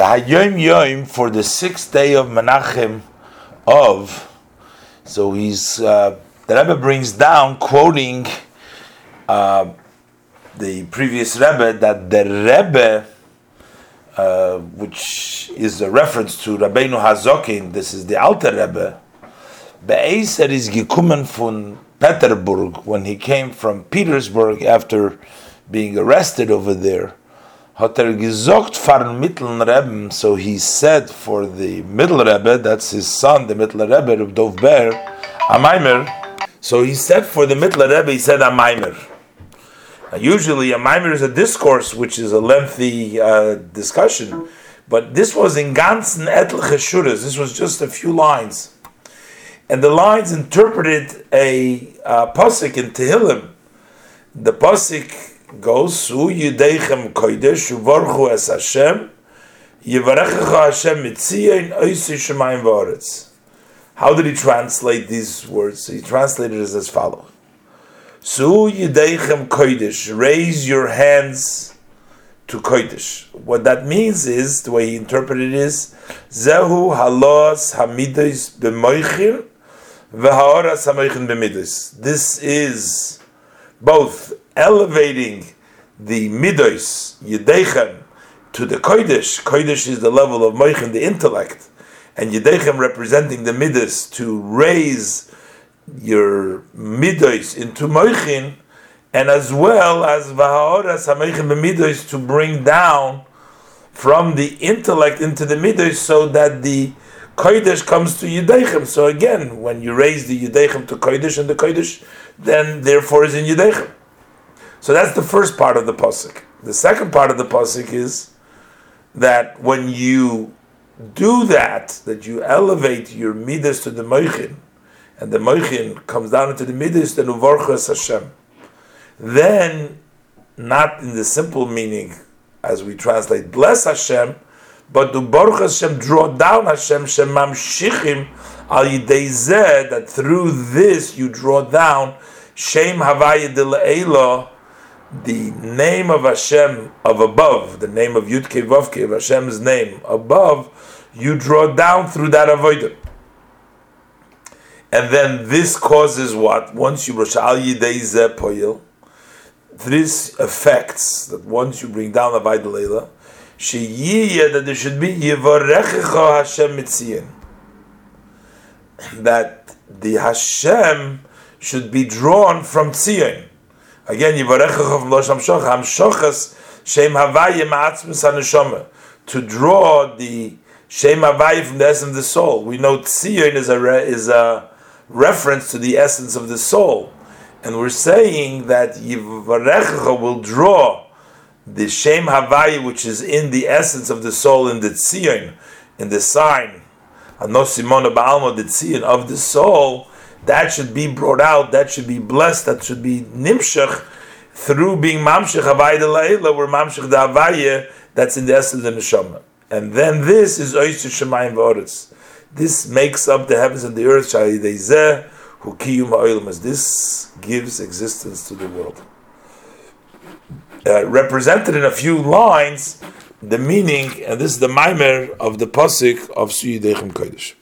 the Hayom Yom for the sixth day of Menachem Av. So he's uh, the Rebbe brings down quoting uh, the previous Rebbe that the Rebbe, uh, which is a reference to Rabbeinu Hazokin, this is the Alter Rebbe. Be'eser is gekommen von Peterburg when he came from Petersburg after being arrested over there. Hat er gesagt mittleren Rebbe, so he said for the middle Rebbe, that's his son, the middle Rebbe of Dov Ber, Amaimer. So he said for the middle Rebbe, he said Amaimer. Now, usually a Maimer is a discourse, which is a lengthy uh, discussion, but this was in ganzen etliche shuras. This was just a few lines, and the lines interpreted a uh, pasuk in Tehillim. The pasuk goes su kodesh es Hashem yivarechecha Hashem oisi shemayim v'aretz. How did he translate these words? He translated it as follows: Su yidechem kodesh, raise your hands to kodesh. What that means is the way he interpreted it is zehu halos hamidos b'moichin v'haoras hamoichin b'midos. This is both elevating the midos yedechem to the kodesh. Kodesh is the level of moichin, the intellect, and yedechem representing the midos to raise your midos into moichin, and as well as vahaoras hamoichin b'midos to bring down from the intellect into the midos, so that the kodesh comes to yedechem. So again, when you raise the yedechem to kodesh and the kodesh, then therefore is in yedechem. So that's the first part of the pasuk. The second part of the pasuk is that when you do that, that you elevate your midas to the moichin, and the moichin comes down into the midas, then uvarchas Hashem. Then, not in the simple meaning as we translate bless Hashem, but to baruch Hashem, draw down Hashem, shemam shichim al yidei that through this you draw down shem havaya de the name of Hashem of above, the name of Yudke Vavke, of Hashem's name above, you draw down through that avodah. And then this causes what? Once you Roshal Yidei Poyil, this affects that once you bring down the Vaida Leila, that there should be Yevarechecha Hashem Mitzion. That the Hashem should be drawn from Tzion. Again, Yivarechachav Losh Hamshoch, Hamshochas Shem Havayim Ma'atzmus HaNeshama. To draw the Shem Havayim from the essence of the soul. We know Tzion is a, re, is a reference to the essence of the soul. And we're saying that Yivarechacha will draw the Shem Havayim, which is in the essence of the soul, in the Tzion, in the sign, Anosimona Ba'alma, the Tzion of the soul, that should be brought out, that should be blessed, that should be nimshach through being mamshech havayda la'ila, where the havaya, that's in the essence of the neshama. And then this is oisu shemayim v'oretz. This makes up the heavens and the earth, shayidei hu kiyum as This gives existence to the world. Uh, represented in a few lines, the meaning, and this is the mimer of the pasuk of Suyidechem Kodesh.